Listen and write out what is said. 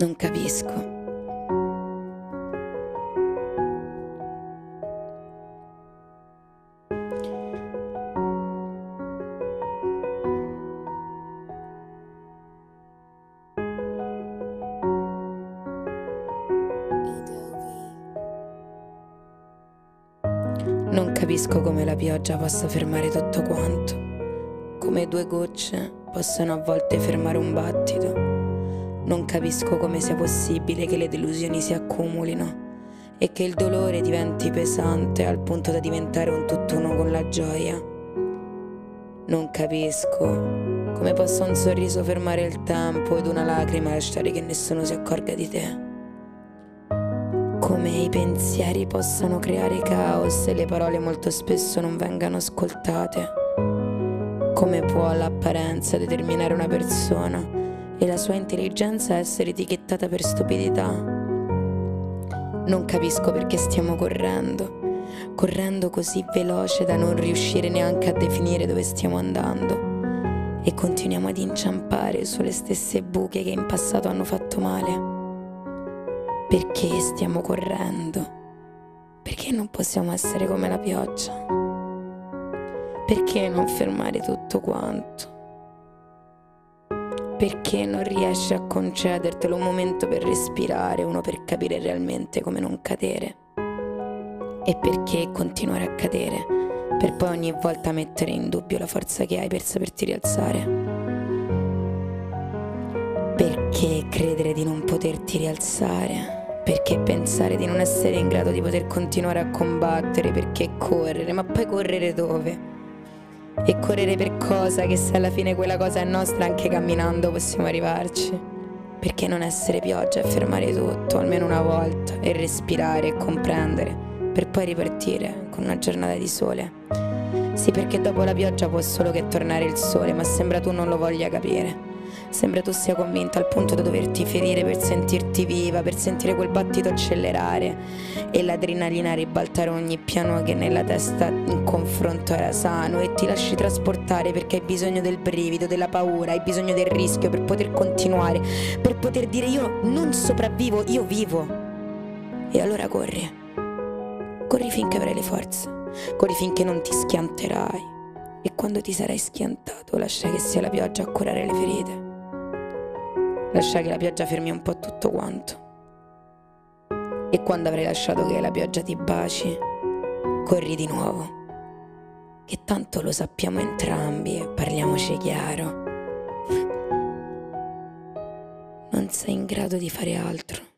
Non capisco. Non capisco come la pioggia possa fermare tutto quanto, come due gocce possano a volte fermare un battito non capisco come sia possibile che le delusioni si accumulino e che il dolore diventi pesante al punto da diventare un tutt'uno con la gioia. Non capisco come possa un sorriso fermare il tempo ed una lacrima lasciare che nessuno si accorga di te. Come i pensieri possano creare caos e le parole molto spesso non vengano ascoltate. Come può l'apparenza determinare una persona e la sua intelligenza essere etichettata per stupidità. Non capisco perché stiamo correndo, correndo così veloce da non riuscire neanche a definire dove stiamo andando e continuiamo ad inciampare sulle stesse buche che in passato hanno fatto male. Perché stiamo correndo? Perché non possiamo essere come la pioggia? Perché non fermare tutto quanto? Perché non riesci a concedertelo un momento per respirare, uno per capire realmente come non cadere? E perché continuare a cadere, per poi ogni volta mettere in dubbio la forza che hai per saperti rialzare? Perché credere di non poterti rialzare? Perché pensare di non essere in grado di poter continuare a combattere? Perché correre? Ma poi correre dove? E correre per cosa che se alla fine quella cosa è nostra anche camminando possiamo arrivarci. Perché non essere pioggia e fermare tutto almeno una volta e respirare e comprendere per poi ripartire con una giornata di sole. Sì, perché dopo la pioggia può solo che tornare il sole, ma sembra tu non lo voglia capire. Sembra tu sia convinta al punto da doverti ferire per sentirti viva, per sentire quel battito accelerare e l'adrenalina ribaltare ogni piano che nella testa in confronto era sano e ti lasci trasportare perché hai bisogno del brivido, della paura, hai bisogno del rischio per poter continuare, per poter dire io non sopravvivo, io vivo. E allora corri. Corri finché avrai le forze, corri finché non ti schianterai. E quando ti sarai schiantato, lascia che sia la pioggia a curare le ferite. Lascia che la pioggia fermi un po' tutto quanto. E quando avrai lasciato che la pioggia ti baci, corri di nuovo. Che tanto lo sappiamo entrambi e parliamoci chiaro. Non sei in grado di fare altro.